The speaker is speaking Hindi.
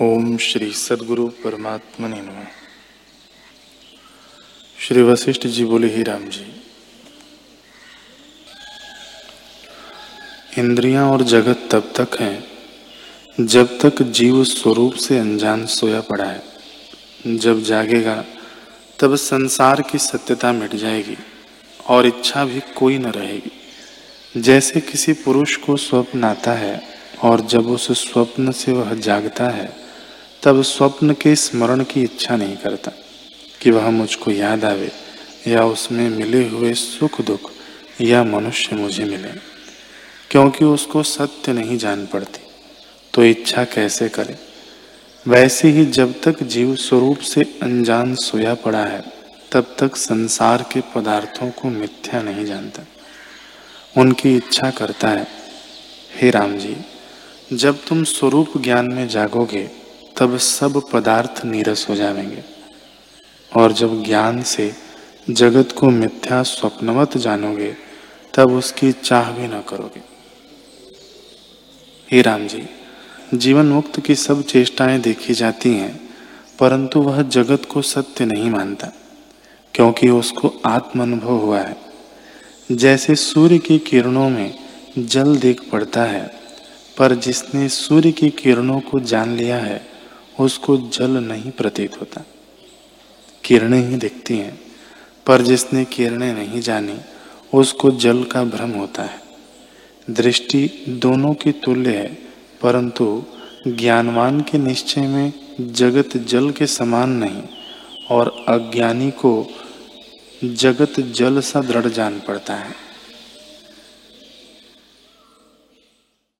ओम श्री सदगुरु परमात्मा ने नमः। श्री वशिष्ठ जी बोले, ही राम जी, इंद्रियाँ और जगत तब तक हैं जब तक जीव स्वरूप से अनजान सोया पड़ा है। जब जागेगा, तब संसार की सत्यता मिट जाएगी और इच्छा भी कोई न रहेगी। जैसे किसी पुरुष को स्वप्न आता है और जब उस स्वप्न से वह जागता है तब स्वप्न के स्मरण की इच्छा नहीं करता कि वह मुझको याद आवे या उसमें मिले हुए सुख दुख या मनुष्य मुझे मिले। क्योंकि उसको सत्य नहीं जान पड़ती तो इच्छा कैसे करे? वैसे ही जब तक जीव स्वरूप से अनजान सोया पड़ा है, तब तक संसार के पदार्थों को मिथ्या नहीं जानता। उनकी इच्छा करता है, हे राम जी, जब तुम स्वरूप ज्ञान में जागोगे तब सब पदार्थ नीरस हो जाएँगे। और जब ज्ञान से जगत को मिथ्या स्वप्नवत जानोगे, तब उसकी चाह भी न करोगे। हे राम जी जीवन मुक्त की सब चेष्टाएँ देखी जाती हैं, परंतु वह जगत को सत्य नहीं मानता, क्योंकि उसको आत्म अनुभव हुआ है। जैसे सूर्य की किरणों में जल देख पड़ता है, पर जिसने सूर्य की किरणों को जान लिया है उसको जल नहीं प्रतीत होता। किरणें ही दिखती हैं, पर जिसने किरणें नहीं जानी, उसको जल का भ्रम होता है। दृष्टि दोनों की तुल्य है, परंतु ज्ञानवान के निश्चय में जगत जल के समान नहीं, और अज्ञानी को जगत जल सा दृढ़ जान पड़ता है।